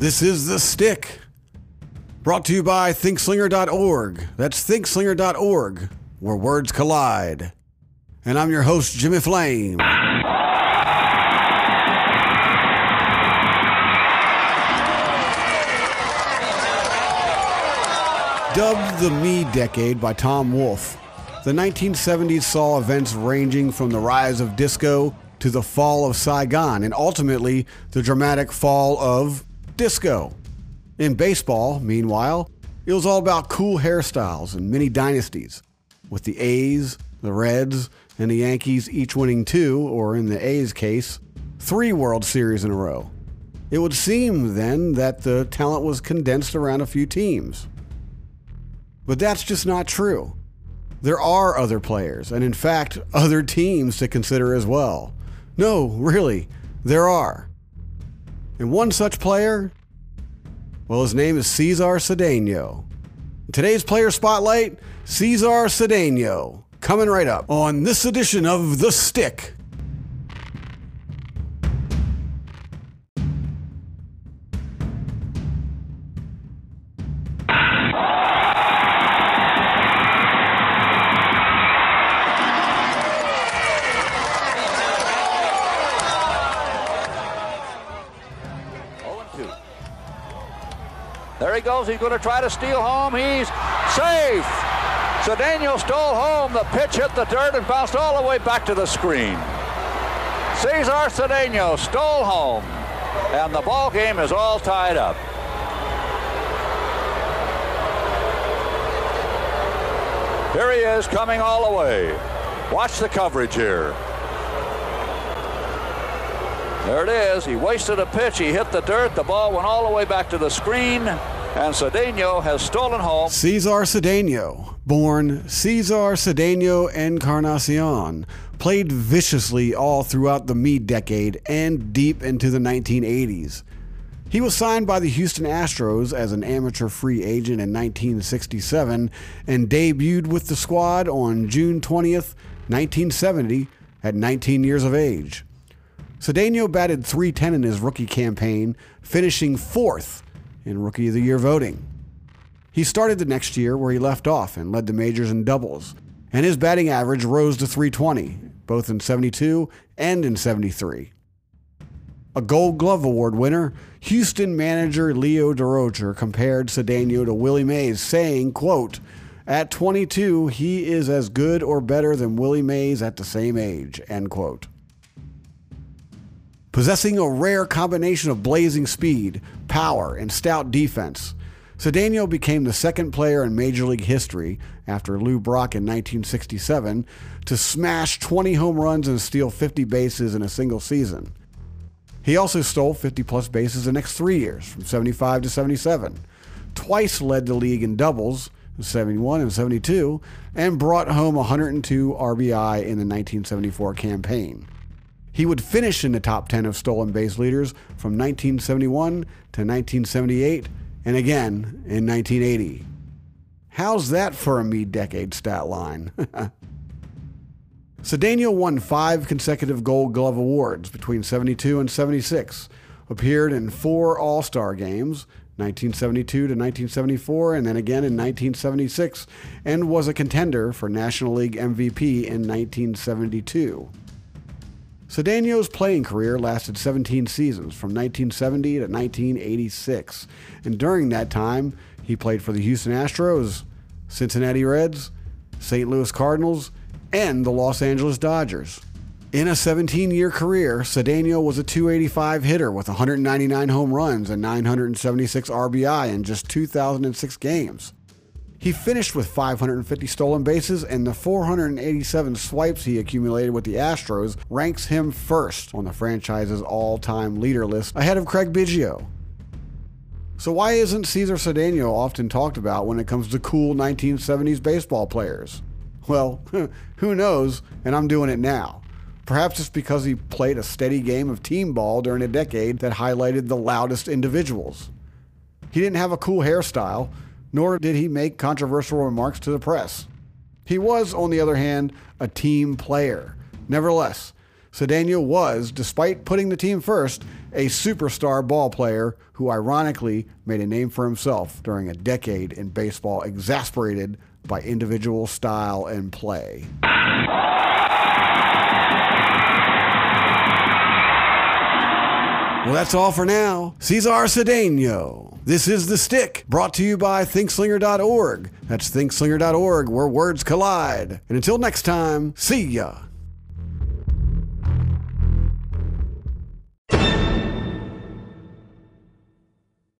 This is The Stick, brought to you by ThinkSlinger.org. That's ThinkSlinger.org, where words collide. And I'm your host, Jimmy Flame. Dubbed the Me Decade by Tom Wolfe, the 1970s saw events ranging from the rise of disco to the fall of Saigon and ultimately the dramatic fall of disco. In baseball, meanwhile, it was all about cool hairstyles and many dynasties, with the A's, the Reds, and the Yankees each winning two, or in the A's case, three World Series in a row. It would seem then that the talent was condensed around a few teams. But that's just not true. There are other players, and in fact, other teams to consider as well. No, really, there are. And one such player, well, his name is Cesar Cedeno. Today's player spotlight, Cesar Cedeno, coming right up on this edition of The Stick. There he goes. He's going to try to steal home. He's safe. Cedeno stole home. The pitch hit the dirt and bounced all the way back to the screen. Cesar Cedeno stole home. And the ball game is all tied up. Here he is coming all the way. Watch the coverage here. There it is. He wasted a pitch. He hit the dirt. The ball went all the way back to the screen. And Cedeno has stolen home. Cesar Cedeno, born Cesar Cedeno Encarnacion, played viciously all throughout the me decade and deep into the 1980s. He was signed by the Houston Astros as an amateur free agent in 1967 and debuted with the squad on June 20th, 1970, at 19 years of age. Cedeno batted 310 in his rookie campaign, finishing fourth in Rookie of the Year voting. He started the next year where he left off and led the majors in doubles, and his batting average rose to 320, both in 72 and in 73. A Gold Glove Award winner, Houston manager Leo Durocher compared Cedeno to Willie Mays, saying, quote, at 22, he is as good or better than Willie Mays at the same age, end quote. Possessing a rare combination of blazing speed, power, and stout defense, Cedeno became the second player in Major League history, after Lou Brock in 1967, to smash 20 home runs and steal 50 bases in a single season. He also stole 50 plus bases the next three years, from 75 to 77. Twice led the league in doubles, 71 and 72, and brought home 102 RBI in the 1974 campaign. He would finish in the top 10 of stolen base leaders from 1971 to 1978 and again in 1980. How's that for a me decade stat line? Cedeno won five consecutive Gold Glove Awards between 72 and 76, appeared in four All Star games, 1972 to 1974, and then again in 1976, and was a contender for National League MVP in 1972. Cedeno's playing career lasted 17 seasons from 1970 to 1986, and during that time, he played for the Houston Astros, Cincinnati Reds, St. Louis Cardinals, and the Los Angeles Dodgers. In a 17 year career, Cedeno was a 285 hitter with 199 home runs and 976 RBI in just 2006 games. He finished with 550 stolen bases, and the 487 swipes he accumulated with the Astros ranks him first on the franchise's all time leader list, ahead of Craig Biggio. So, why isn't Cesar Cedeno often talked about when it comes to cool 1970s baseball players? Well, who knows, and I'm doing it now. Perhaps it's because he played a steady game of team ball during a decade that highlighted the loudest individuals. He didn't have a cool hairstyle, nor did he make controversial remarks to the press. He was, on the other hand, a team player. Nevertheless, Cedeno was, despite putting the team first, a superstar ball player who ironically made a name for himself during a decade in baseball exasperated by individual style and play. Well, that's all for now. Cesar Cedeno. This is The Stick, brought to you by ThinkSlinger.org. That's ThinkSlinger.org, where words collide. And until next time, see ya.